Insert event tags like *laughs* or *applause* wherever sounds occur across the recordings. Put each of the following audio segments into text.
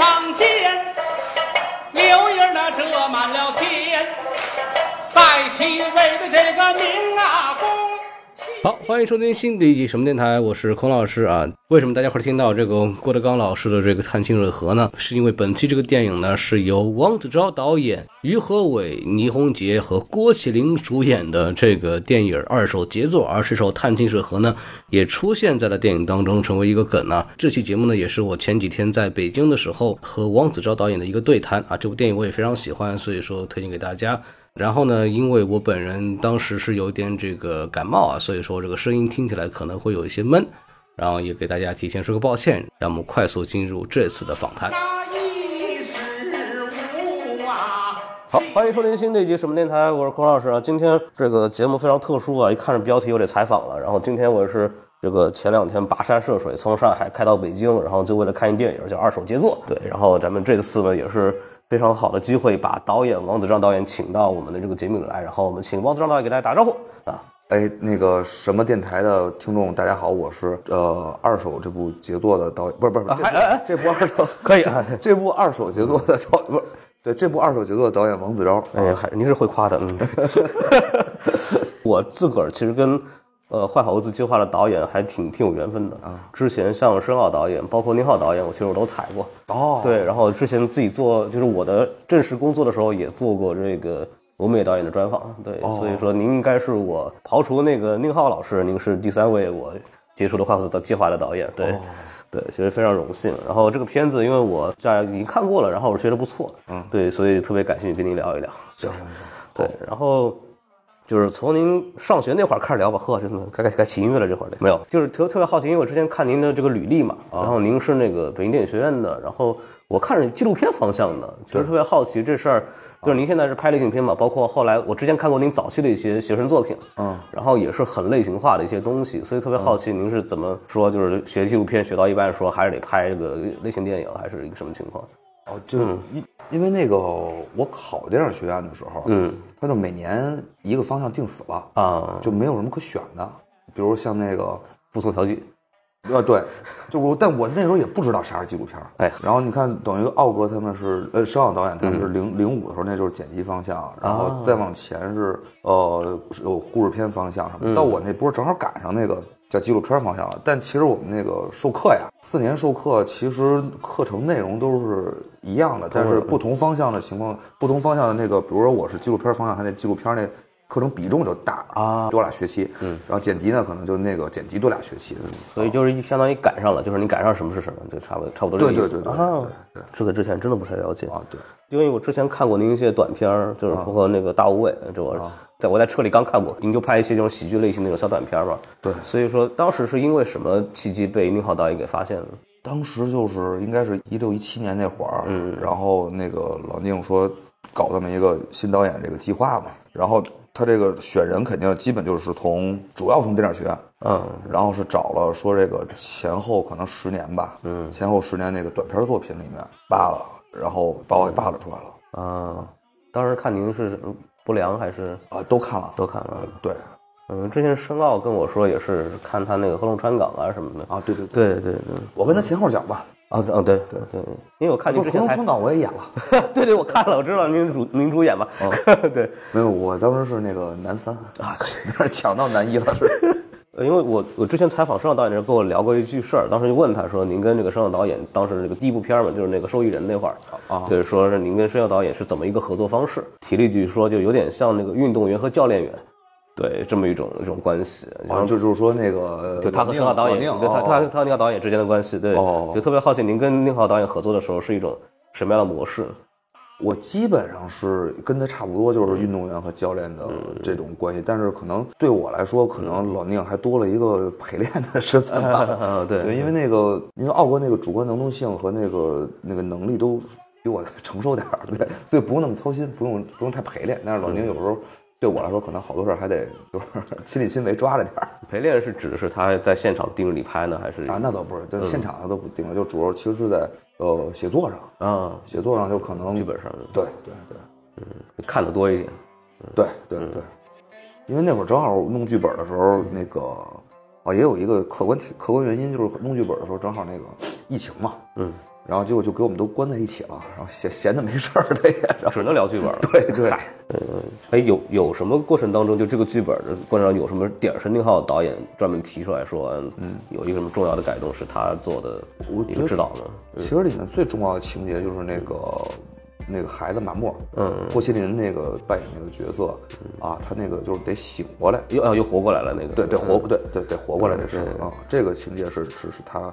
上见，柳叶那遮满了天，在其位的这个明阿公。好，欢迎收听新的一集什么电台，我是孔老师啊。为什么大家会听到这个郭德纲老师的这个《探清水河》呢？是因为本期这个电影呢是由王子昭导演、于和伟、倪虹洁和郭麒麟主演的这个电影二手杰作，而这首《探清水河》呢也出现在了电影当中，成为一个梗啊。这期节目呢也是我前几天在北京的时候和王子昭导演的一个对谈啊。这部电影我也非常喜欢，所以说推荐给大家。然后呢，因为我本人当时是有点这个感冒啊，所以说这个声音听起来可能会有一些闷，然后也给大家提前说个抱歉。让我们快速进入这次的访谈。好，欢迎收听新的一集什么电台，我是孔老师啊。今天这个节目非常特殊啊，一看着标题我得采访了。然后今天我是这个前两天跋山涉水从上海开到北京，然后就为了看一电影叫《二手杰作》。对，然后咱们这次呢也是非常好的机会，把导演王子章导演请到我们的这个节目里来，然后我们请王子章导演给大家打招呼啊。哎，那个什么电台的听众，大家好，我是呃二手这部杰作的导演，不是不是，这部二手 *laughs* 可以啊这部二手杰作的导不是对这部二手杰作的导演王子昭，哎，还您是会夸的，嗯。*laughs* *laughs* 我自个儿其实跟呃坏好物资计划的导演还挺挺有缘分的啊。之前像申奥导演，包括宁浩导演，我其实我都采过。哦对，然后之前自己做就是我的正式工作的时候，也做过这个欧美导演的专访。对，所以说您应该是我刨除那个宁浩老师，您是第三位我接触的坏猴子的计划的导演。对。对，其实非常荣幸。然后这个片子，因为我在已经看过了，然后我觉得不错，嗯，对，所以特别感兴趣跟您聊一聊。行行行，对，然后就是从您上学那会儿开始聊吧，呵，真的该该该起音乐了这会儿得没有，就是特特别好奇，因为我之前看您的这个履历嘛，然后您是那个北京电影学院的，然后我看着纪录片方向的，就是特别好奇这事儿，就是您现在是拍类型片嘛，包括后来我之前看过您早期的一些学生作品，嗯，然后也是很类型化的一些东西，所以特别好奇您是怎么说，就是学纪录片学到一半说还是得拍这个类型电影，还是一个什么情况？哦，就是因因为那个我考电影学院的时候，嗯，他就每年一个方向定死了，啊，就没有什么可选的，比如像那个服从调剂，呃，对，就我，但我那时候也不知道啥是纪录片儿。哎然后你看，等于奥哥他们是，呃，申奥导演他们是零零五的时候，那就是剪辑方向，然后再往前是呃有故事片方向什么。到我那波正好赶上那个叫纪录片方向了。但其实我们那个授课呀，四年授课，其实课程内容都是一样的，但是不同方向的情况，不同方向的那个，比如说我是纪录片方向，他那纪录片那课程比重就大啊多俩学期。嗯，然后剪辑呢，可能就那个剪辑多俩学期。所以就是相当于赶上了，就是你赶上什么是什么，就差不多差不多这个意思。对对对对啊，这个之前真的不太了解啊，对。因为我之前看过您一些短片儿，就是包括那个《大无畏》，这我在我在车里刚看过，您就拍一些这种喜剧类型的那种小短片嘛。对所以说当时是因为什么契机被宁浩导演给发现的？当时就是应该是一六一七年那会儿，嗯，然后那个老宁说搞这么一个新导演这个计划嘛，然后他这个选人肯定基本就是从主要从电影学院，嗯，然后是找了说这个前后可能十年吧，嗯，前后十年那个短片作品里面扒了，然后把我给扒拉出来了，啊，当时看您是不良还是啊，都看了，都看了？对。嗯，之前申奥跟我说也是看他那个《合龙川港》啊什么的。啊，对对对，对对对，我跟他前后脚吧，啊啊对对对，因为我看您不是《合龙之前还川港》我也演了，*laughs* 对对，我看了，我知道您主您主演嘛。*laughs* 对，没有，我当时是那个男三啊，可以 *laughs* 抢到男一了，因为我我之前采访申奥导演的时候跟我聊过一句事儿，当时就问他说，您跟这个申奥导演当时那个第一部片儿嘛，就是那个受益人那会儿，啊对，说是您跟申奥导演是怎么一个合作方式？提了一句说，就有点像那个运动员和教练员，对，这么一种一种关系。然啊，后就就是说那个就他和宁浩导演，老宁对他哦他他和宁浩导演之间的关系，对，哦就特别好奇您跟宁浩导演合作的时候是一种什么样的模式？我基本上是跟他差不多，就是运动员和教练的这种关系，但是可能对我来说，可能老宁还多了一个陪练的身份吧。*laughs* 啊，对对，因为那个，因为奥哥那个主观能动性和那个那个能力都比我 *laughs* 承受点儿，对，所以不用那么操心，不用不用太陪练。但是老宁有时候对我来说，可能好多事儿还得就是 *laughs* 亲力亲为抓着点儿陪练是指的是他在现场盯着你拍呢，还是啊。那倒不是，就是现场他都不盯着，就主要其实是在呃写作上，啊写作上就可能剧本上对对对。嗯看的多一点？对对对，因为那会儿正好弄剧本的时候，那个啊也有一个客观客观原因，就是弄剧本的时候正好那个疫情嘛，嗯，然后结果就给我们都关在一起了，然后闲闲的没事儿的也，只能聊剧本了。*laughs* 对对嗨，嗯，哎，有有什么过程当中，就这个剧本的过程中有什么点儿是宁浩导演专门提出来说，嗯，有一个什么重要的改动是他做的一个指导呢？其实里面最重要的情节就是那个那个孩子马默，嗯，郭麒麟那个扮演那个角色，啊，他那个就是得醒过来，又啊又活过来了那个，对，对活，对对得活过来这事儿啊，这个情节是是是他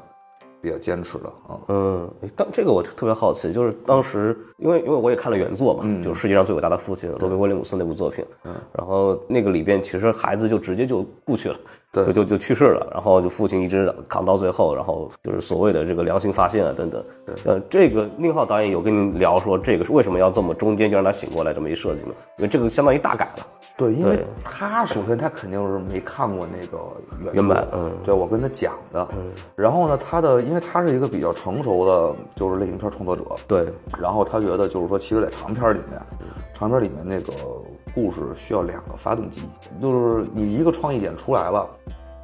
比较坚持的啊。嗯，当这个我特别好奇，就是当时因为因为我也看了原作嘛，就是世界上最伟大的父亲罗宾威廉姆斯那部作品，嗯，然后那个里边其实孩子就直接就故去了，对就就就去世了，然后就父亲一直扛到最后，然后就是所谓的这个良心发现啊等等，呃，这个宁浩导演有跟您聊说这个是为什么要这么中间就让他醒过来这么一设计吗？因为这个相当于大改了，对，因为对。他首先他肯定是没看过那个原原版嗯对我跟他讲的，嗯。然后呢，他的因为他是一个比较成熟的，就是类型片创作者，对，然后他觉得就是说，其实，在长片里面，长片里面那个故事需要两个发动机，就是你一个创意点出来了，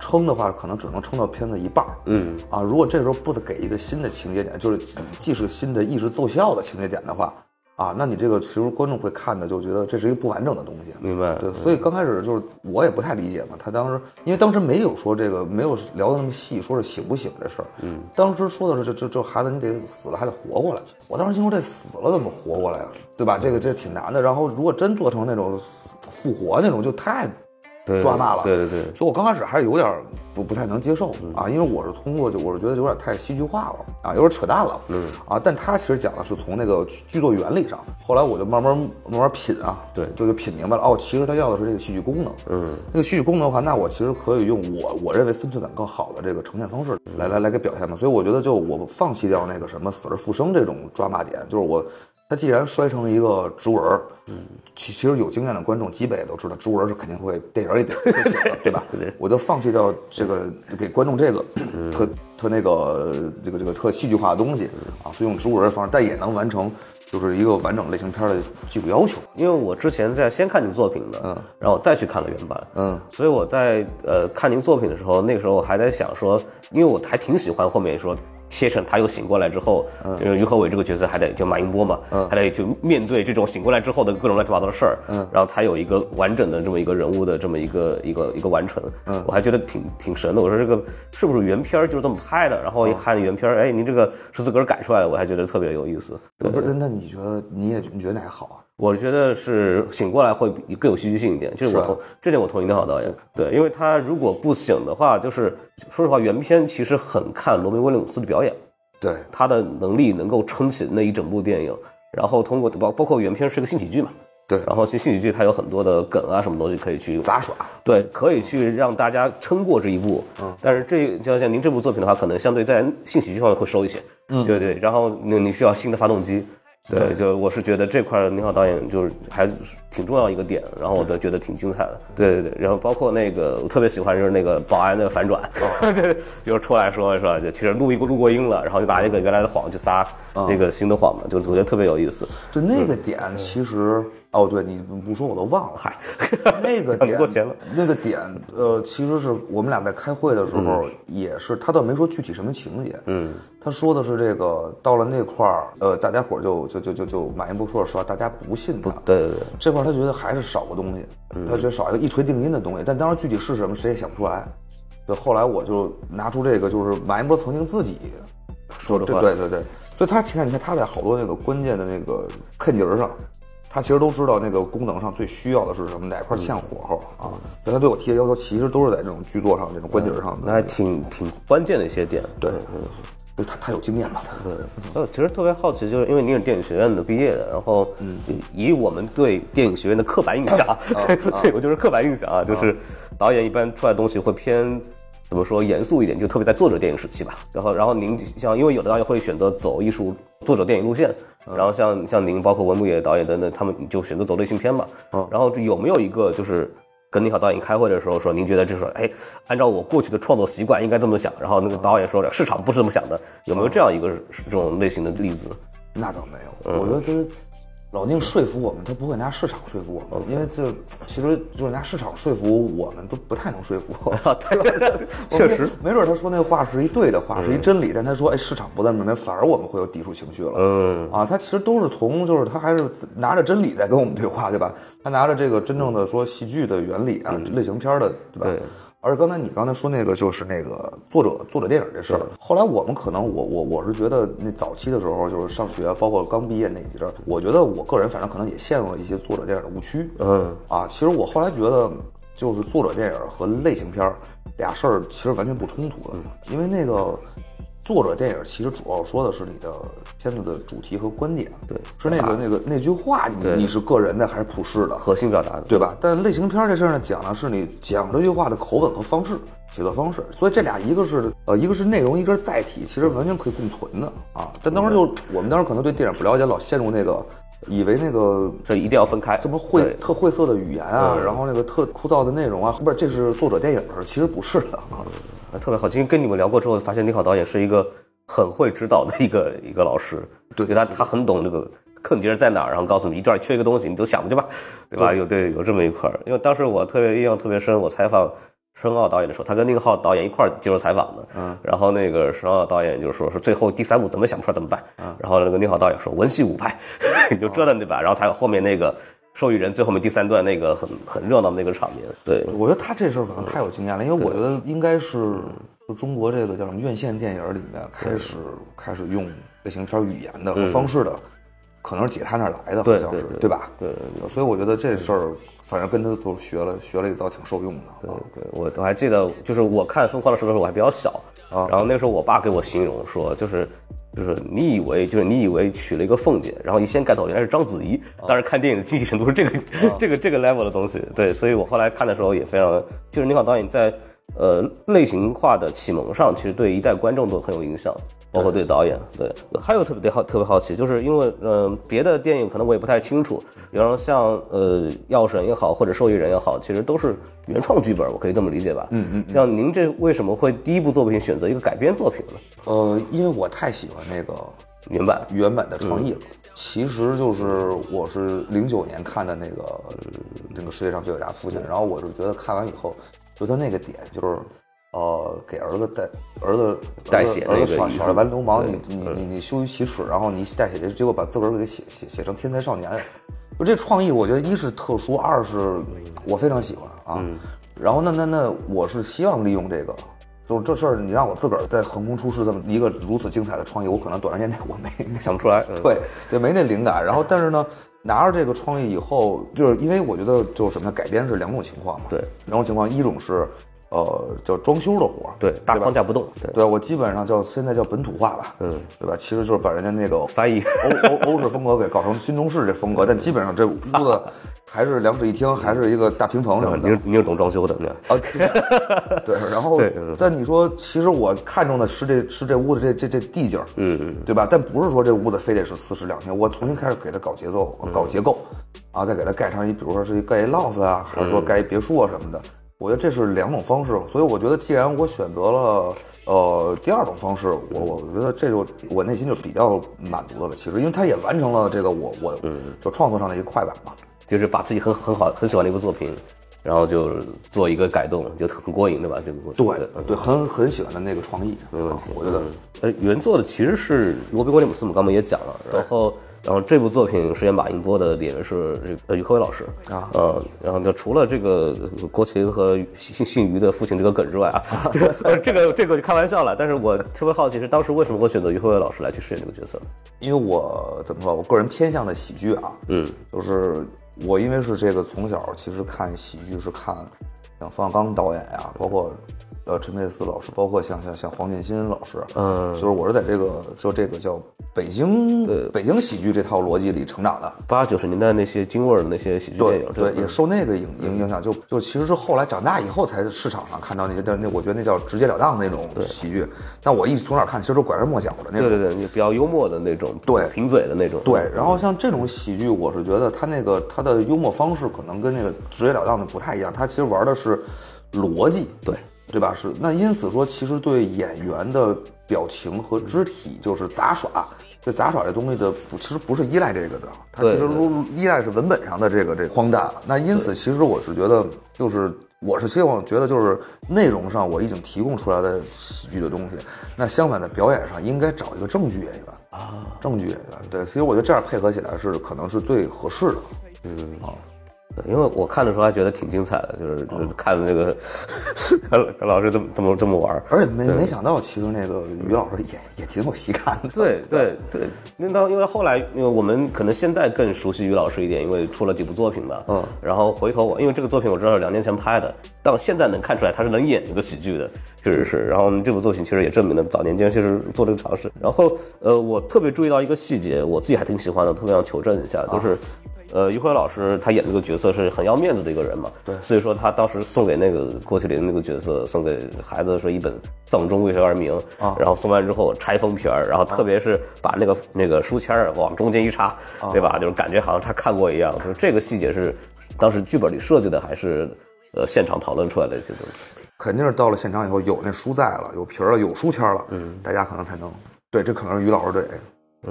撑的话可能只能撑到片子一半儿嗯，啊。如果这时候不得给一个新的情节点，就是既是新的意识奏效的情节点的话，啊，那你这个其实观众会看的就觉得这是一个不完整的东西。明白，对，所以刚开始就是我也不太理解嘛，他当时因为当时没有说这个没有聊的那么细，说是醒不醒这事儿。嗯，当时说的是这这这孩子你得死了还得活过来。我当时心说这死了怎么活过来啊？对吧？这个这挺难的。然后如果真做成那种复活那种，就太对抓骂了。对对对，所以我刚开始还是有点不不太能接受啊，因为我是通过就我是觉得有点太戏剧化了啊，有点扯淡了，嗯。啊，但他其实讲的是从那个剧剧作原理上，后来我就慢慢慢慢品啊，对就就品明白了哦，其实他要的是这个戏剧功能，嗯，那个戏剧功能的话，那我其实可以用我我认为分寸感更好的这个呈现方式来来来给表现嘛，所以我觉得就我放弃掉那个什么死而复生这种抓骂点，就是我。他既然摔成一个植物人儿，其其实有经验的观众基本也都知道，植物人是肯定会电影里得 *laughs* 会写的，对吧？我就放弃掉这个给观众这个特特那个这个这个特戏剧化的东西啊，所以用植物人的方式，但也能完成就是一个完整类型片的技术要求。因为我之前在先看您作品的，嗯，然后我再去看了原版，嗯，所以我在呃看您作品的时候，那个时候我还在想说，因为我还挺喜欢后面说切成他又醒过来之后，因为于和伟这个角色还得就马英波嘛，嗯，还得就面对这种醒过来之后的各种乱七八糟的事儿，嗯，然后才有一个完整的这么一个人物的这么一个一个一个完成，嗯，我还觉得挺挺神的。我说这个是不是原片儿就是这么拍的？然后一看原片儿，哎，您这个是自个儿改出来的，我还觉得特别有意思。对不是，那你觉得你也你觉得哪个好啊？我觉得是醒过来会比更有戏剧性一点，就是我同这点我同意宁浩导演，对，因为他如果不醒的话，就是说实话，原片其实很看罗宾威廉姆斯的表演，对，他的能力能够撑起那一整部电影，然后通过包包括原片是个性喜剧嘛，对然后其实性喜剧它有很多的梗啊什么东西可以去杂耍。对，可以去让大家撑过这一步。嗯，但是这就像您这部作品的话，可能相对在性喜剧方面会收一些。嗯，对对。然后你你需要新的发动机。对，就我是觉得这块儿宁浩导演就是还是挺重要一个点，然后我都觉得挺精彩的。对对对，然后包括那个我特别喜欢就是那个保安的反转，对，*laughs* 就是出来说是吧？就其实录一个录过音了，然后就把那个原来的谎去撒那个新的谎嘛，就我觉得特别有意思。就那个点，其实哦，对你不说我都忘了。嗨，*laughs* 那个 *laughs* 点过钱了，那个点，呃，其实是我们俩在开会的时候，也是他倒没说具体什么情节，嗯，他说的是这个到了那块儿，呃，大家伙儿就就就就就马云波说了实话，大家不信他，对对对，这块儿他觉得还是少个东西，他觉得少一个一锤定音的东西，但当时具体是什么谁也想不出来。对，后来我就拿出这个，就是马云波曾经自己说的话对对对，所以他你看，你看他在好多那个关键的那个坑节儿上，他其实都知道那个功能上最需要的是什么，哪块欠火候啊。所以他对我提的要求，其实都是在这种剧作上、这种观点上的。那还挺挺关键的一些点。对，对他他有经验嘛，他呃，其实特别好奇，就是因为你是电影学院的毕业的，然后以我们对电影学院的刻板印象，*laughs* 对我就是刻板印象啊，就是导演一般出来的东西会偏怎么说严肃一点，就特别在作者电影时期吧。然后，然后您像因为有的导演会选择走艺术作者电影路线，然后像像您包括文牧野导演等等，他们就选择走类型片嘛。然后有没有一个就是？跟宁浩导演开会的时候说，您觉得这时候，哎，按照我过去的创作习惯应该这么想，然后那个导演说市场不是这么想的，有没有这样一个这种类型的例子？那倒没有。我觉得他老宁说服我们，他不会拿市场说服我们，因为这其实就是拿市场说服我们都不太能说服。*laughs* 对，*laughs* 确实，没准他说那话是一对的话，是一真理，但他说哎市场不在那边，反而我们会有抵触情绪了。嗯啊，他其实都是从就是他还是拿着真理在跟我们对话，对吧？他拿着这个真正的说戏剧的原理啊，类型片的，对吧？对而且刚才你刚才说那个就是那个作者作者电影这事儿，后来我们可能我我我是觉得那早期的时候就是上学，包括刚毕业那几阵儿，我觉得我个人反正可能也陷入了一些作者电影的误区。嗯啊，其实我后来觉得，就是作者电影和类型片儿俩事儿其实完全不冲突的，因为那个作者电影其实主要说的是你的片子的主题和观点，对是那个那个那句话你对你是个人的还是普世的，核心表达的，对吧？但类型片儿这事儿呢，讲的是你讲这句话的口吻和方式、写作方式，所以这俩一个是呃一个是内容，一个是载体，其实完全可以共存的啊。但当时就我们当时可能对电影不了解，老陷入那个以为那个这一定要分开。这么晦特晦涩的语言啊，然后那个特枯燥的内容啊，不是这是作者电影，其实不是的啊。啊特别好。今天跟你们聊过之后，发现宁好导演是一个很会指导的一个一个老师，对他他很懂这个坑节在哪儿，然后告诉你一段缺一个东西，你就想去吧，对吧？有对有这么一块儿。因为当时我特别印象特别深，我采访申奥导演的时候，他跟宁浩导演一块儿接受采访的，嗯，然后那个申奥导演就说说最后第三部怎么想不出来怎么办，嗯，然后那个宁浩导演说文戏武派，*laughs* 你就折腾对吧？然后才有后面那个。受益人最后面第三段那个很很热闹的那个场面，对，我觉得他这事儿可能太有经验了，因为我觉得应该是就中国这个叫什么院线电影里面开始开始用类型片语言的和方式的，可能是姐他那儿来的，好像是对吧？对所以我觉得这事儿反正跟他就学了学了一遭，挺受用的对。对，我我还记得，就是我看《疯狂的石头》的时候我还比较小，啊。然后那时候我爸给我形容说，就是就是你以为就是你以为娶了一个凤姐，然后一掀盖头原来是章子怡，当时看电影的惊喜程度是这个、这个这个 level 的东西，对，所以我后来看的时候也非常，就是宁浩导演在呃类型化的启蒙上，其实对一代观众都很有影响。包括对导演，对，还有特别好特别好奇，就是因为嗯、呃别的电影可能我也不太清楚，比方说像呃药神也好，或者受益人也好，其实都是原创剧本，我可以这么理解吧？嗯嗯。像您这为什么会第一部作品选择一个改编作品呢？呃，因为我太喜欢那个原版，原版的创意了。其实就是我是零九年看的那个呃那个世界上最伟大父亲，然后我是觉得看完以后，就他那个点就是。呃，给儿子带儿子带血儿子耍耍着玩流氓，你你你你羞于启齿，然后你带血，结果把自个儿给写写写成天才少年，就这创意，我觉得一是特殊，二是我非常喜欢啊。然后那那那我是希望利用这个，就是这事儿，你让我自个儿在横空出世这么一个如此精彩的创意，我可能短时间内我没想不出来。嗯、对对，没那灵感。然后，但是呢，拿着这个创意以后，就是因为我觉得就是什么呢？改编是两种情况嘛。对，两种情况，一种是呃叫装修的活儿，对，大框架不动，对，对我基本上叫现在叫本土化吧，嗯，对吧？其实就是把人家那个翻译。欧欧欧式风格给搞成新中式这风格，但基本上这屋子 *laughs* 还是两室一厅，还是一个大平层什么的。你你是懂装修的，你看。啊，对，*laughs* 然后但你说，其实我看中的是这是这屋子这这这地界儿，嗯嗯，对吧？但不是说这屋子非得是四室两厅，我重新开始给它搞节奏、嗯。搞结构，啊，再给它盖上一，比如说是一盖一 loft 啊，还是嗯。说盖一别墅啊什么的。我觉得这是两种方式，所以我觉得既然我选择了呃第二种方式，我我觉得这就我内心就比较满足的了。其实，因为它也完成了这个我我嗯就创作上的一个快感嘛。就是把自己很很好很喜欢的一部作品，然后就做一个改动，就很过瘾，对吧？这个对对，很很喜欢的那个创意，没问题。我觉得，呃，原作的其实是罗宾威廉姆斯，我们刚刚也讲了，然后。然后这部作品饰演马应波的演员是这个于和伟老师啊，呃，然后就除了这个郭麒麟和姓姓于的父亲这个梗之外啊，这个这个就开玩笑了。但是我特别好奇是当时为什么会选择于和伟老师来去饰演这个角色？因为我怎么说，我个人偏向的喜剧啊，嗯，就是我因为是这个从小其实看喜剧是看像冯小刚导演呀、包括。呃，陈佩斯老师，包括像像像黄建新老师，嗯，就是我是在这个就这个叫北京北京喜剧这套逻辑里成长的，八九十年代那些京味儿的那些喜剧电影，对，也受那个影影影响，就就其实是后来长大以后才市场上看到那些那那我觉得那叫直截了当那种喜剧，但我一从小看其实都拐弯抹角的那种，对对对，比较幽默的那种，对，贫嘴的那种，对。然后像这种喜剧，我是觉得他那个他的幽默方式可能跟那个直截了当的不太一样，他其实玩的是逻辑，对。对吧？是那因此说，其实对演员的表情和肢体就是杂耍。这杂耍这东西的不，其实不是依赖这个的，它其实依赖是文本上的这个这个荒诞。那因此，其实我是觉得，就是我是希望觉得，就是内容上我已经提供出来的喜剧的东西，那相反在表演上应该找一个正剧演员啊，正剧演员。对，所以我觉得这样配合起来是可能是最合适的。对因为我看的时候还觉得挺精彩的，就是就是看这个看看老师这么这么这么玩儿。而且没没想到，其实那个于老师也也挺有喜感的。对对对，因为到因为后来，因为我们可能现在更熟悉于老师一点，因为出了几部作品吧。嗯然后回头我因为这个作品我知道是两年前拍的，但我现在能看出来他是能演这个喜剧的，确实是。然后这部作品其实也证明了早年间其实做这个尝试。然后呃，我特别注意到一个细节，我自己还挺喜欢的，特别想求证一下，就是。呃，于辉老师他演这个角色是很要面子的一个人嘛，对所以说他当时送给那个郭麒麟那个角色，送给孩子说一本《藏中为学而名》啊然后送完之后拆封皮儿，然后特别是把那个那个书签儿往中间一插，对吧？就是感觉好像他看过一样，就是这个细节是当时剧本里设计的，还是呃现场讨论出来的一些东西？肯定是到了现场以后有那书在了，有皮儿了，有书签了，嗯，大家可能才能对，这可能是于老师对。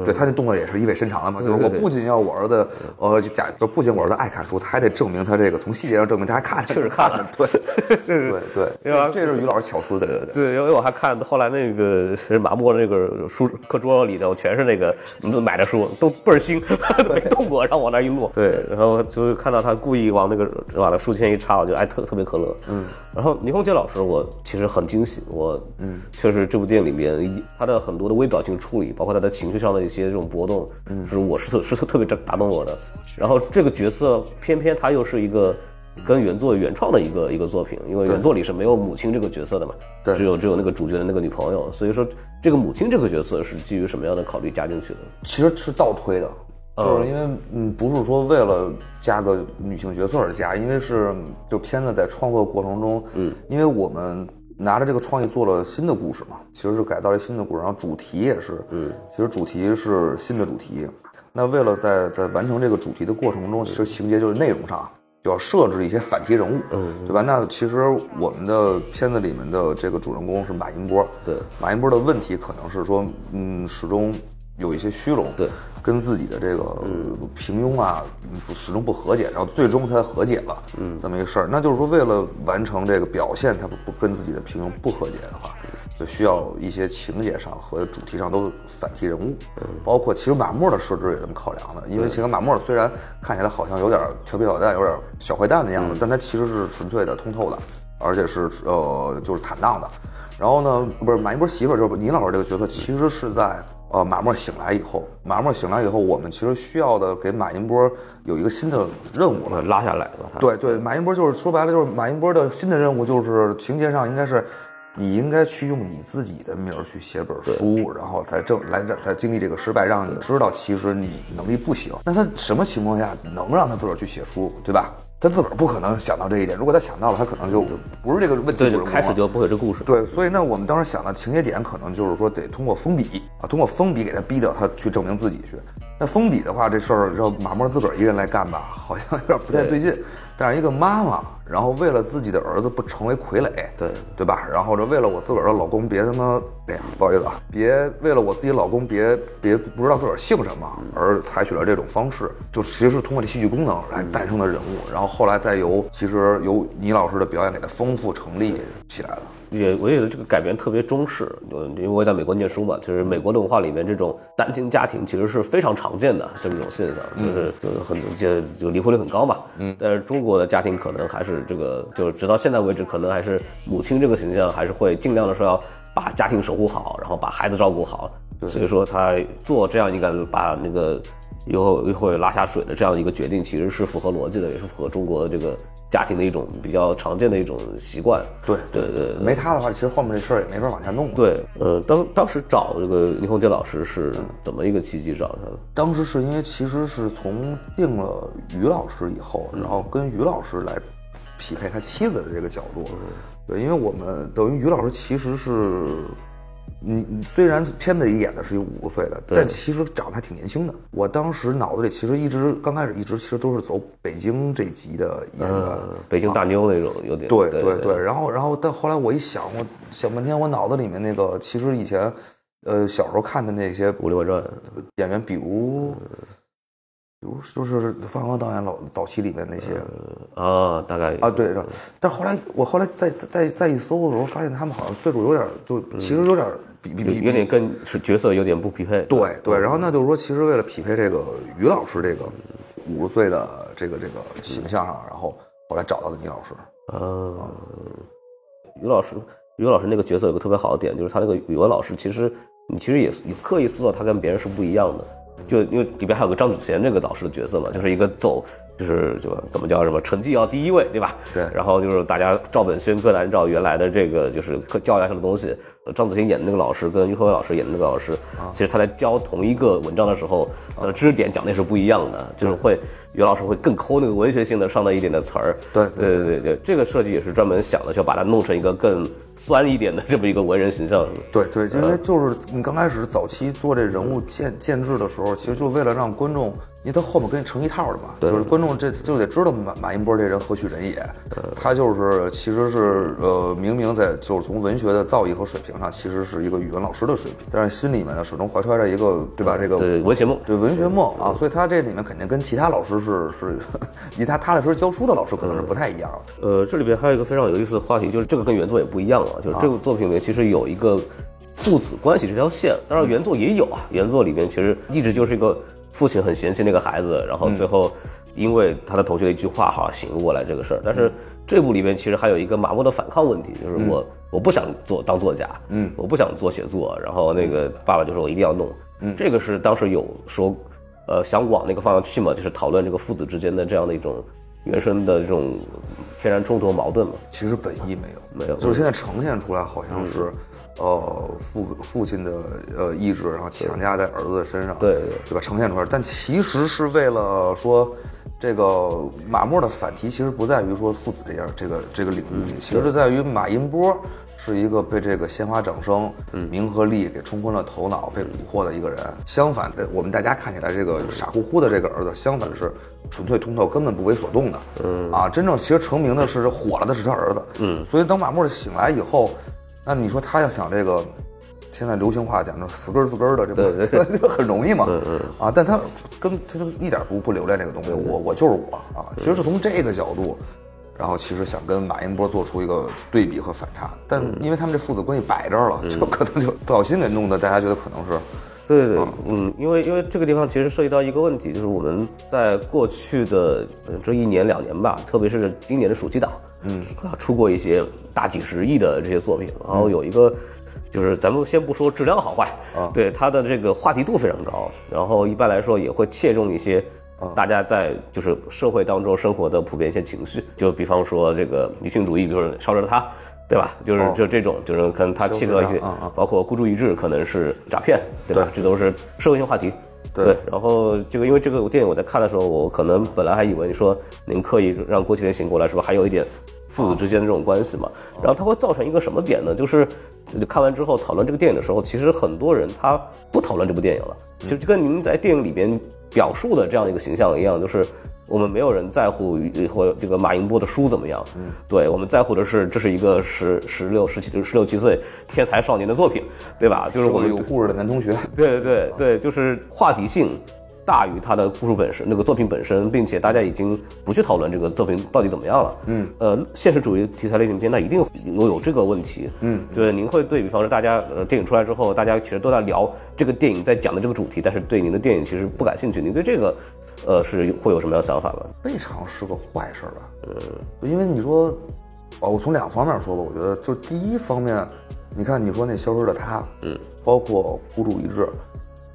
对他那动作也是意味深长的嘛，就是我不仅要我儿子，呃，假就不仅我儿子爱看书，他还得证明他这个从细节上证明他还看，确实看了 *laughs* *laughs* 对，对对对吧这是于老师巧思，对对对。对，因为我还看后来那个是马默那个书课桌里头全是那个买的书，都倍儿新，*laughs* 没动过，然后往那儿一摞。对，然后就看到他故意往那个往那书签一插，我就哎特特别可乐。嗯，然后倪虹洁老师我其实很惊喜，我嗯确实这部电影里面他的很多的微表情处理，包括他的情绪上的一些这种波动，嗯，是我是特是特特别打动我的。然后这个角色偏偏他又是一个。跟原作原创的一个一个作品，因为原作里是没有母亲这个角色的嘛，对只有只有那个主角的那个女朋友，所以说这个母亲这个角色是基于什么样的考虑加进去的？其实是倒推的，就是因为嗯，不是说为了加个女性角色而加，因为是就片子在创作过程中，嗯，因为我们拿着这个创意做了新的故事嘛，其实是改造了新的故事，然后主题也是，嗯，其实主题是新的主题。那为了在在完成这个主题的过程中，其实情节就是内容上。就要设置一些反题人物，嗯，对吧？那其实我们的片子里面的这个主人公是马银波，对，马银波的问题可能是说，嗯，始终有一些虚荣，对，跟自己的这个平庸啊，始终不和解，然后最终他和解了，嗯，这么一个事儿。那就是说，为了完成这个表现，他不不跟自己的平庸不和解的话，就需要一些情节上和主题上都反替人物，包括其实马默的设置也这么考量的，因为其实马默虽然看起来好像有点调皮捣蛋，有点小坏蛋的样子，但他其实是纯粹的通透的，而且是呃就是坦荡的。然后呢，不是马一波媳妇儿，就是倪老师这个角色，其实是在呃马默醒来以后，马默醒来以后，我们其实需要的给马银波有一个新的任务了。拉下来了，对对，马银波就是说白了就是马银波的新的任务就是情节上应该是，你应该去用你自己的名儿去写本书，然后才正来才经历这个失败，让你知道其实你能力不行。那他什么情况下能让他自个儿去写书，对吧？他自个儿不可能想到这一点，如果他想到了，他可能就不是这个问题对，就主人公了开始就不会这故事。对，所以呢，我们当时想的情节点可能就是说得通过封笔啊，通过封笔给他逼到他去证明自己去。那封笔的话，这事儿让马默自个儿一人来干吧，好像有点不太对劲。但是一个妈妈，然后为了自己的儿子不成为傀儡，对对吧？然后这为了我自个儿的老公别他妈，哎呀，不好意思啊，别为了我自己老公别别不知道自个儿姓什么而采取了这种方式，就其实是通过这戏剧功能来诞生的人物，然后后来再由其实由倪老师的表演给他丰富成立起来了。也我也觉得这个改编特别中式，呃因为我也在美国念书嘛，就是美国的文化里面这种单亲家庭其实是非常常见的这么一种现象，就是就是很就就离婚率很高嘛。嗯，但是中国的家庭可能还是这个，就是直到现在为止，可能还是母亲这个形象还是会尽量的说要把家庭守护好，然后把孩子照顾好。所以说他做这样一个把那个以后以后拉下水的这样一个决定，其实是符合逻辑的，也是符合中国这个家庭的一种比较常见的一种习惯。对对对没他的话，其实后面这事儿也没法往下弄。，对，呃，当当时找这个倪虹洁老师是怎么一个契机找他的？当时是因为其实是从定了于老师以后，然后跟于老师来匹配他妻子的这个角度。对，因为我们等于于老师其实是你你虽然片子里演的是一个五十岁的，但其实长得还挺年轻的。我当时脑子里其实一直刚开始一直其实都是走北京这级的演员，嗯，北京大妞那种有点对对对对，然后然后但后来我一想，我想半天，我脑子里面那个其实以前，呃，小时候看的那些武林外传，演员，比如，比如就是范光导演老早期里面那些啊，大概啊，对，但后来我后来再再再再一搜的时候，发现他们好像岁数有点，就其实有点比比有点跟是角色有点不匹配。对对，然后那就是说，其实为了匹配这个于老师这个五十岁的这个这个形象啊，然后后来找到了倪老师。嗯，于老师，于老师那个角色有个特别好的点，就是他那个语文老师，其实你其实也也刻意塑造他跟别人是不一样的。就因为里边还有个张子贤这个导师的角色嘛，就是一个走，就是就怎么叫什么成绩要第一位，对吧？对然后就是大家照本宣科的按照原来的这个就是课教养上的东西，呃张子贤演的那个老师跟于和伟老师演的那个老师，其实他在教同一个文章的时候，他的，知识点讲的也是不一样的，就是会于老师会更抠那个文学性的上的一点的词儿。对对对对对，这个设计也是专门想的，就把它弄成一个更酸一点的这么一个文人形象。对对，因为就是你刚开始早期做这人物建建制的时候，其实就为了让观众，因为他后面跟你成一套的嘛，就是观众这就得知道马马音波这人何许人也，他就是其实是呃明明在就是从文学的造诣和水平上，其实是一个语文老师的水平，但是心里面呢始终怀揣着一个对吧这个对文学梦对文学梦啊，所以他这里面肯定跟其他老师是是，以他踏踏实实教书的老师可能是不太一样的。呃，这里边还有一个非常有意思的话题，就是这个跟原作也不一样啊，就是这部作品里面其实有一个父子关系这条线，当然原作也有啊，原作里面其实一直就是一个父亲很嫌弃那个孩子，然后最后因为他的同学的一句话哈醒悟过来这个事儿，但是这部里面其实还有一个麻木的反抗问题，就是我、我不想做当作家，嗯，我不想做写作，然后那个爸爸就说我一定要弄，嗯，这个是当时有说，呃，想往那个方向去嘛，就是讨论这个父子之间的这样的一种原生的这种天然冲突和矛盾嘛，其实本意没有，没有就是现在呈现出来好像是，呃，父父亲的呃意志，然后强加在儿子的身上，对对对吧？呈现出来，但其实是为了说，这个马默的反题其实不在于说父子这样这个这个领域里，其实是在于马音波是一个被这个鲜花掌声、名和利给冲昏了头脑、被蛊惑的一个人。相反的，我们大家看起来这个傻乎乎的这个儿子，相反是纯粹通透，根本不为所动的。嗯啊，真正其实成名的是火了的是他儿子。嗯，所以等马默醒来以后，那你说他要想这个。现在流行话讲就是死根儿死根儿的，这不这个很容易嘛？啊，但他跟他就一点不不留恋这个东西，我我就是我啊。其实是从这个角度，然后其实想跟马英波做出一个对比和反差，但因为他们这父子关系摆这儿了，就可能就不小心给弄得大家觉得可能是对对对，嗯，因为因为这个地方其实涉及到一个问题，就是我们在过去的呃这一年两年吧，特别是今年的暑期档，嗯，出过一些大几十亿的这些作品，然后有一个。就是咱们先不说质量好坏，啊。对它的这个话题度非常高，然后一般来说也会切中一些大家在就是社会当中生活的普遍一些情绪，就比方说这个女性主义，比如说烧着他，对吧？就是哦就这种，就是可能他切中一些包括孤注一掷可能是诈骗，对吧？这都是社会性话题。对然后这个因为这个电影我在看的时候，我可能本来还以为你说您刻意让郭麒麟醒过来，是不是还有一点父子之间的这种关系嘛？然后它会造成一个什么点呢？就是看完之后讨论这个电影的时候，其实很多人他不讨论这部电影了，就就跟您在电影里边表述的这样一个形象一样，就是。我们没有人在乎于或这个马云波的书怎么样，嗯，对我们在乎的是这是一个十十六十七十六七岁天才少年的作品，对吧？就是我们有故事的男同学。对对对对，就是话题性大于它的故事本身，那个作品本身，并且大家已经不去讨论这个作品到底怎么样了。嗯，呃，现实主义题材类型片，那一定有有这个问题。嗯，对，您会对比方说大家呃电影出来之后，大家其实都在聊这个电影在讲的这个主题，但是对您的电影其实不感兴趣，您对这个呃是会有什么样的想法吗？未尝是个坏事儿吧？嗯，因为你说，哦，我从两方面说吧，我觉得就第一方面，你看你说那消失的他，嗯，包括孤注一掷，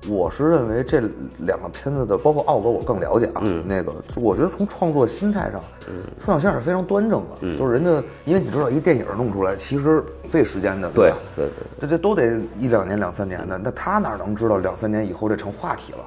我是认为这两个片子的，包括奥哥我更了解啊，嗯，那个我觉得从创作心态上，嗯，孙小仙是非常端正的，嗯，就是人家，因为你知道一个电影弄出来其实费时间的，对吧？对对，这这都得一两年、两三年的，那他哪能知道两三年以后这成话题了？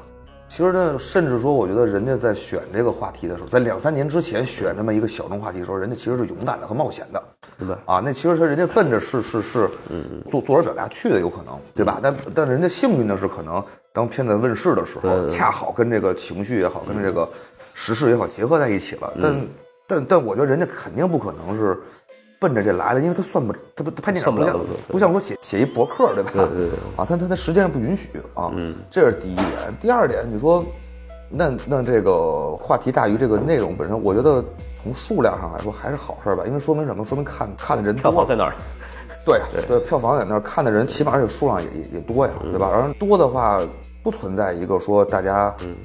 其实呢，甚至说，我觉得人家在选这个话题的时候，在两三年之前选这么一个小众话题的时候，人家其实是勇敢的和冒险的。白啊，那其实他人家奔着是是是，嗯作作者表达去的有可能，对吧？但但人家幸运的是，可能当片子问世的时候，恰好跟这个情绪也好，跟这个时事也好结合在一起了。但但但我觉得人家肯定不可能是奔着这来的，因为他算不，他不他拍电影不像算不了不像说写写一博客，对吧？对对对 *laughs* 啊，他他他时间上不允许啊，这是第一点。第二点，你说，那那这个话题大于这个内容本身，我觉得从数量上来说还是好事儿吧，因为说明什么？说明看看的人多票房在哪儿？对呀对，票房在那儿看的人，起码而且数量也也也多呀，对吧？然后多的话，不存在一个说大家，嗯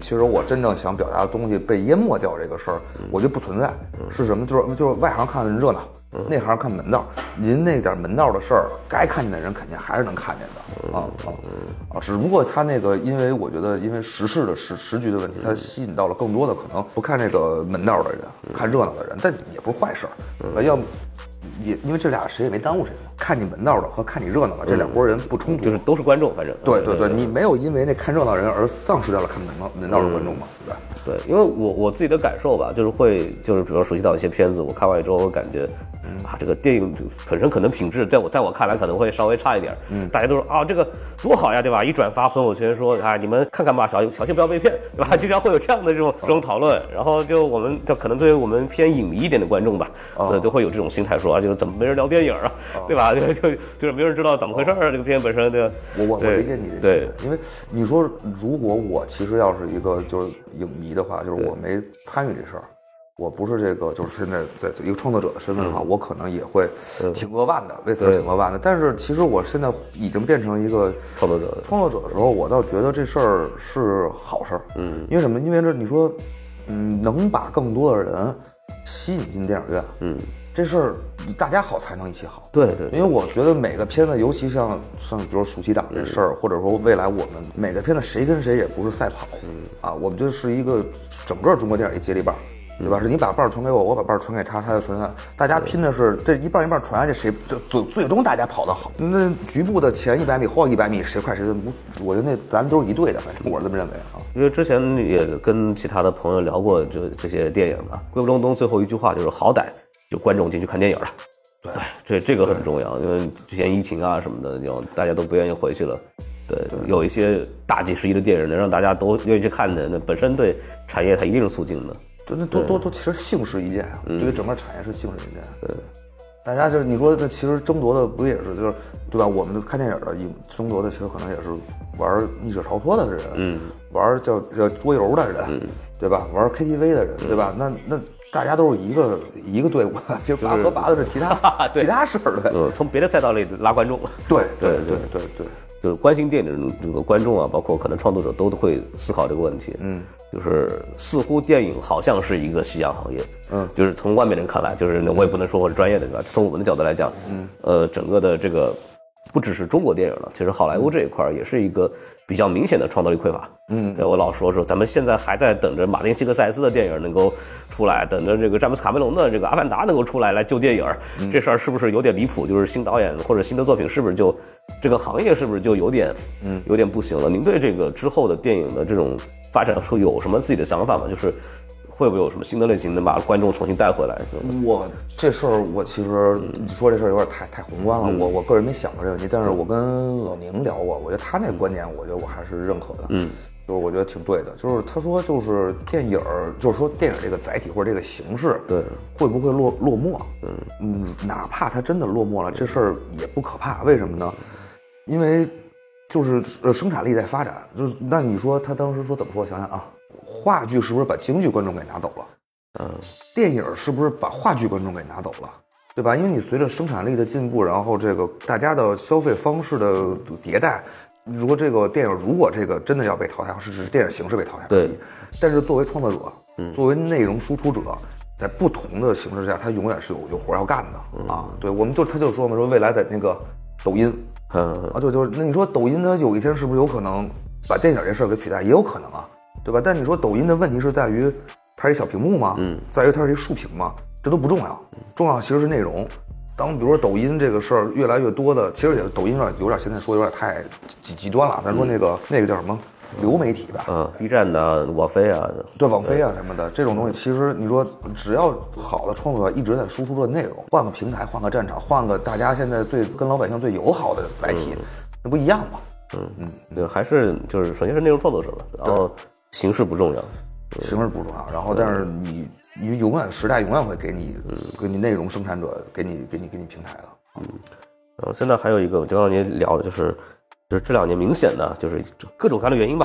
其实我真正想表达的东西被淹没掉这个事儿，我觉得不存在。是什么？就是就是外行看热闹，内行看门道。您那点门道的事儿，该看见的人肯定还是能看见的啊啊啊！只不过他那个，因为我觉得，因为时事的时时局的问题，他吸引到了更多的可能不看这个门道的人，看热闹的人，但也不是坏事儿。要也因为这俩谁也没耽误谁嘛。看你门道的和看你热闹的这两拨人不冲突，就是都是观众，反正对对对，你没有因为那看热闹人而丧失掉了看门道门道的观众嘛，对吧？对，因为我我自己的感受吧，就是会就是比如说熟悉到一些片子，我看完之后我感觉，啊，这个电影本身可能品质在我在我看来可能会稍微差一点，嗯，大家都说啊这个多好呀，对吧？一转发朋友圈说啊你们看看吧，小小心不要被骗，对吧？经常会有这样的这种这种讨论，然后就我们就可能对于我们偏影迷一点的观众吧，呃，都会有这种心态说啊，就是怎么没人聊电影啊，*laughs* 对吧？就就就是没人知道怎么回事儿，这个片本身对吧？我我我理解你的对心态，因为你说如果我其实要是一个就是影迷的话，就是我没参与这事儿，我不是这个就是现在在一个创作者的身份的话，我可能也会挺扼腕的，为此挺扼腕的。但是其实我现在已经变成一个创作者创作者的时候，我倒觉得这事儿是好事儿。嗯，因为什么？因为这你说，嗯，能把更多的人吸引进电影院，嗯，这事儿大家好才能一起好。对对因为我觉得每个片子，尤其像像比如说暑期档这事儿，或者说未来我们每个片子谁跟谁也不是赛跑，啊，我们就是一个整个中国电影一接力棒。对吧？是你把棒儿传给我，我把棒儿传给他，他就传他。大家拼的是这一棒一棒传下去，谁最最最终大家跑得好。那局部的前一百米、后一百米谁快谁就无，我觉得那咱们都是一队的，反正我是这么认为啊。因为之前也跟其他的朋友聊过，就这些电影嘛，《归不东东》最后一句话就是好歹有观众进去看电影了。对，这这个很重要，因为之前疫情啊什么的，就大家都不愿意回去了。对，有一些大几十亿的电影能让大家都愿意去看的，那本身对产业它一定是促进的。对，那都都都其实幸事一件啊，对于整个产业是幸事一件。对，大家就是你说这其实争夺的不也是就是对吧？我们看电影的影争夺的其实可能也是玩逆者逃脱的人，嗯，玩叫叫桌游的人，对吧？玩 KTV 的人，对吧？那那大家都是一个一个队伍，*laughs* 就拔河拔的是其他 *laughs* 其他事儿的。嗯，从别的赛道里拉观众。对对对对对。就是关心电影的这个观众啊，包括可能创作者都会思考这个问题。嗯，就是似乎电影好像是一个夕阳行业。嗯，就是从外面人看来，就是我也不能说我是专业的，对吧？从我们的角度来讲，嗯，呃，整个的这个不只是中国电影了，其实好莱坞这一块儿也是一个比较明显的创造力匮乏。嗯，对我老说说，咱们现在还在等着马丁·西克塞斯的电影能够出来，等着这个詹姆斯·卡梅隆的这个《阿凡达》能够出来来救电影。这事儿是不是有点离谱？就是新导演或者新的作品是不是就这个行业是不是就有点嗯有点不行了？您对这个之后的电影的这种发展说有什么自己的想法吗？就是会不会有什么新的类型能把观众重新带回来？我这事儿，我其实你说这事儿有点太太宏观了。我我个人没想过这个问题，但是我跟老宁聊过，我觉得他那个观点，我觉得我还是认可的。嗯，就是我觉得挺对的。就是他说，就是电影儿，就是说电影这个载体或者这个形式，对，会不会落落寞？嗯嗯，哪怕它真的落寞了，这事儿也不可怕。为什么呢？因为就是呃生产力在发展。就是那你说他当时说怎么说？我想想啊，话剧是不是把京剧观众给拿走了？嗯，电影是不是把话剧观众给拿走了？对吧？因为你随着生产力的进步，然后这个大家的消费方式的迭代，如果这个电影如果这个真的要被淘汰，是指电影形式被淘汰而已对。但是作为创作者，作为内容输出者，在不同的形式下，他永远是有有活要干的啊。对，我们就他就说嘛，说未来在那个抖音嗯，啊，就就是那你说抖音它有一天是不是有可能把电影这事儿给取代？也有可能啊，对吧？但你说抖音的问题是在于它是一小屏幕吗？嗯，在于它是一竖屏吗？这都不重要，重要其实是内容。当比如说抖音这个事儿越来越多的，其实也抖音有点有点现在说有点太极极端了。咱说那个、那个叫什么流媒体吧，嗯，B 站的、网飞啊，对网飞啊什么的这种东西，其实你说只要好的创作者一直在输出这内容，换个平台，换个战场，换个大家现在最跟老百姓最友好的载体，那不一样吗？嗯嗯，对，还是就是首先是内容创作者吧，然后形式不重要，形式不重要，然后但是你你永远时代永远会给你给你内容生产者给你给你给你平台的。嗯然后现在还有一个，就刚刚您聊的就是。就是这两年明显的，就是各种各样的原因吧。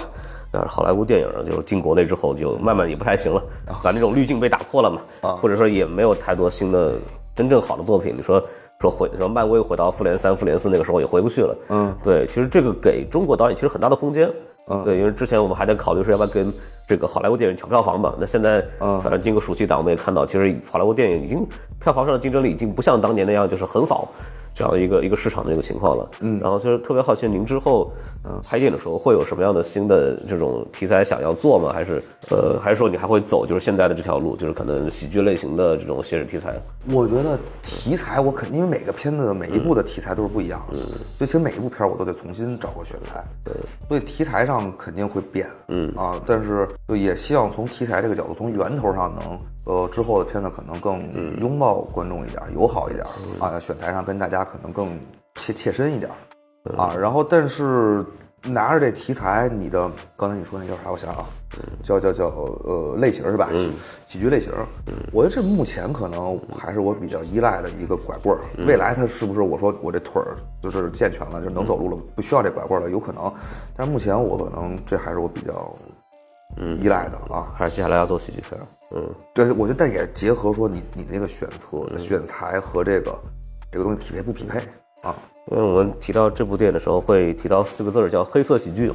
但是好莱坞电影就进国内之后，就慢慢也不太行了，把那种滤镜被打破了嘛。啊，或者说也没有太多新的真正好的作品。你说说回说漫威回到复联三、复联四那个时候也回不去了。嗯，对，其实这个给中国导演其实很大的空间。嗯，对，因为之前我们还在考虑说要不要跟这个好莱坞电影抢票房嘛。那现在，嗯，反正经过暑期档，我们也看到，其实好莱坞电影已经票房上的竞争力已经不像当年那样就是横扫。这样的一个一个市场的这个情况了，嗯，然后就是特别好奇您之后，嗯，拍电影的时候会有什么样的新的这种题材想要做吗？还是呃，还是说你还会走就是现在的这条路，就是可能喜剧类型的这种写实题材？我觉得题材我肯定，因为每个片子每一部的题材都是不一样。的，嗯，所以其实每一部片我都得重新找个选材，对，所以题材上肯定会变，嗯。啊，但是就也希望从题材这个角度，从源头上能。呃，之后的片子可能更拥抱观众一点，友好一点啊，选材上跟大家可能更切切身一点啊。然后，但是拿着这题材，你的刚才你说那叫啥？我想想啊，叫叫叫呃类型是吧？喜剧类型。我觉得这目前可能还是我比较依赖的一个拐棍儿。未来它是不是我说我这腿儿就是健全了，就能走路了，不需要这拐棍了？有可能。但是目前我可能这还是我比较。嗯，依赖的啊，还是接下来要做喜剧片？嗯，对，我觉得但也结合说你你那个选择选材和这个这个东西匹配不匹配啊？因为我们提到这部电影的时候会提到四个字儿叫黑色喜剧，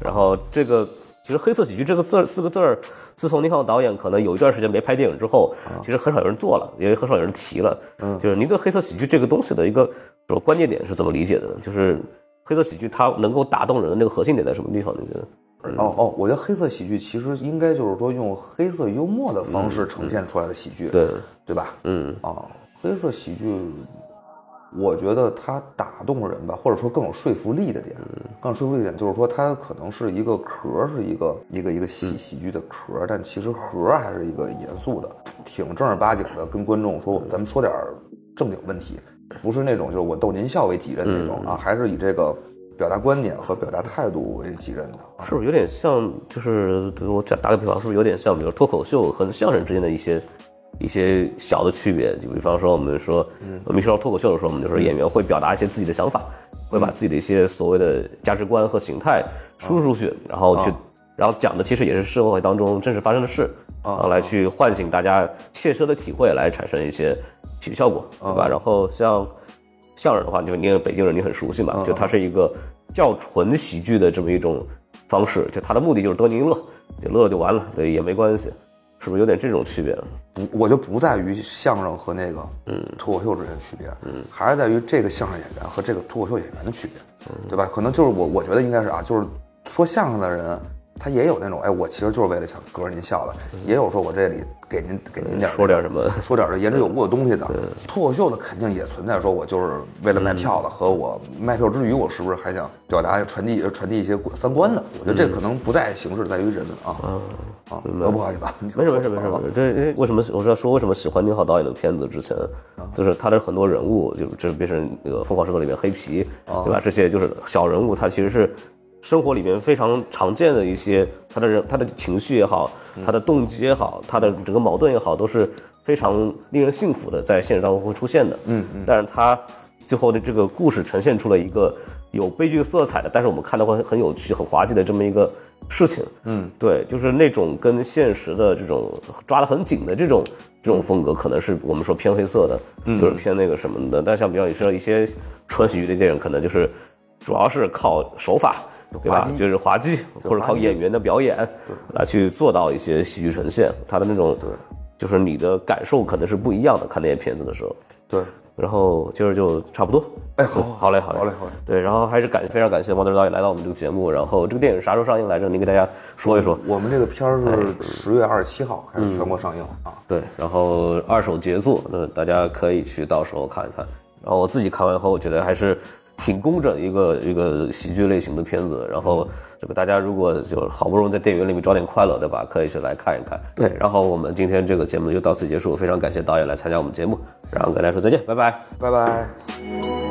然后这个其实黑色喜剧这个字儿四个字儿，自从您看导演可能有一段时间没拍电影之后，其实很少有人做了，也很少有人提了。嗯，就是您对黑色喜剧这个东西的一个说关键点是怎么理解的？就是黑色喜剧它能够打动人的那个核心点在什么地方？你觉得？哦哦，我觉得黑色喜剧其实应该就是说用黑色幽默的方式呈现出来的喜剧，对。对吧？嗯。啊，黑色喜剧，我觉得它打动人吧，或者说更有说服力的点，更有说服力点就是说它可能是一个壳，是一个一个一个喜喜剧的壳，但其实核还是一个严肃的，挺正儿八经的，跟观众说咱们说点正经问题，不是那种就是我逗您笑为己任那种啊，还是以这个。表达观点和表达态度为己任的，是不是有点像？就是我讲打个比方，是不是有点像，比如脱口秀和相声之间的一些一些小的区别？就比方说，我们说，我们说到脱口秀的时候，我们就说演员会表达一些自己的想法，会把自己的一些所谓的价值观和形态输出出去，然后去，然后讲的其实也是社会当中真实发生的事，啊，来去唤醒大家切身的体会，来产生一些喜剧效果，对吧？然后像。相声的话，就你北京人，你很熟悉嘛？就它是一个较纯喜剧的这么一种方式，就它的目的就是逗您乐，就乐就完了，对，也没关系，是不是有点这种区别？不，我就不在于相声和那个嗯脱口秀之间的区别，嗯，还是在于这个相声演员和这个脱口秀演员的区别，对吧？可能就是我我觉得应该是啊，就是说相声的人。他也有那种，哎，我其实就是为了想隔着您笑的，也有说我这里给您给您点说点什么，说点这言之有物的东西的。脱口秀的肯定也存在，说我就是为了卖票的，和我卖票之余，我是不是还想表达传递传递一些三观的？我觉得这可能不在形式，在于人啊啊！不好意思，没事没事没事没事。对，为什么我是要说为什么喜欢宁浩导演的片子？之前就是他的很多人物，就就变成那个《疯狂时刻》里面黑皮，对吧？这些就是小人物，他其实是。生活里面非常常见的一些，他的人他的情绪也好，他的动机也好，他的整个矛盾也好，都是非常令人信服的，在现实当中会出现的。嗯嗯。但是他最后的这个故事呈现出了一个有悲剧色彩的，但是我们看到会很有趣、很滑稽的这么一个事情。嗯，对，就是那种跟现实的这种抓得很紧的这种这种风格，可能是我们说偏黑色的，就是偏那个什么的。但像比较你说一些纯喜剧的电影，可能就是主要是靠手法。对吧？就是滑稽，或者靠演员的表演来去做到一些喜剧呈现，他的那种，对，就是你的感受可能是不一样的。看那些片子的时候，对。然后今儿就差不多。哎，好，好嘞，好嘞，好嘞，好嘞。对，然后还是感非常感谢王德导演来到我们这个节目。然后这个电影啥时候上映来着？您给大家说一说。我们这个片儿是十月二十七号开始全国上映啊。对，然后二手杰作，那大家可以去到时候看一看。然后我自己看完以后，我觉得还是。挺工整一个一个喜剧类型的片子。然后这个大家如果就好不容易在电影院里面找点快乐，对吧？可以去来看一看。对，然后我们今天这个节目就到此结束，非常感谢导演来参加我们节目，然后跟大家说再见，拜拜。拜拜。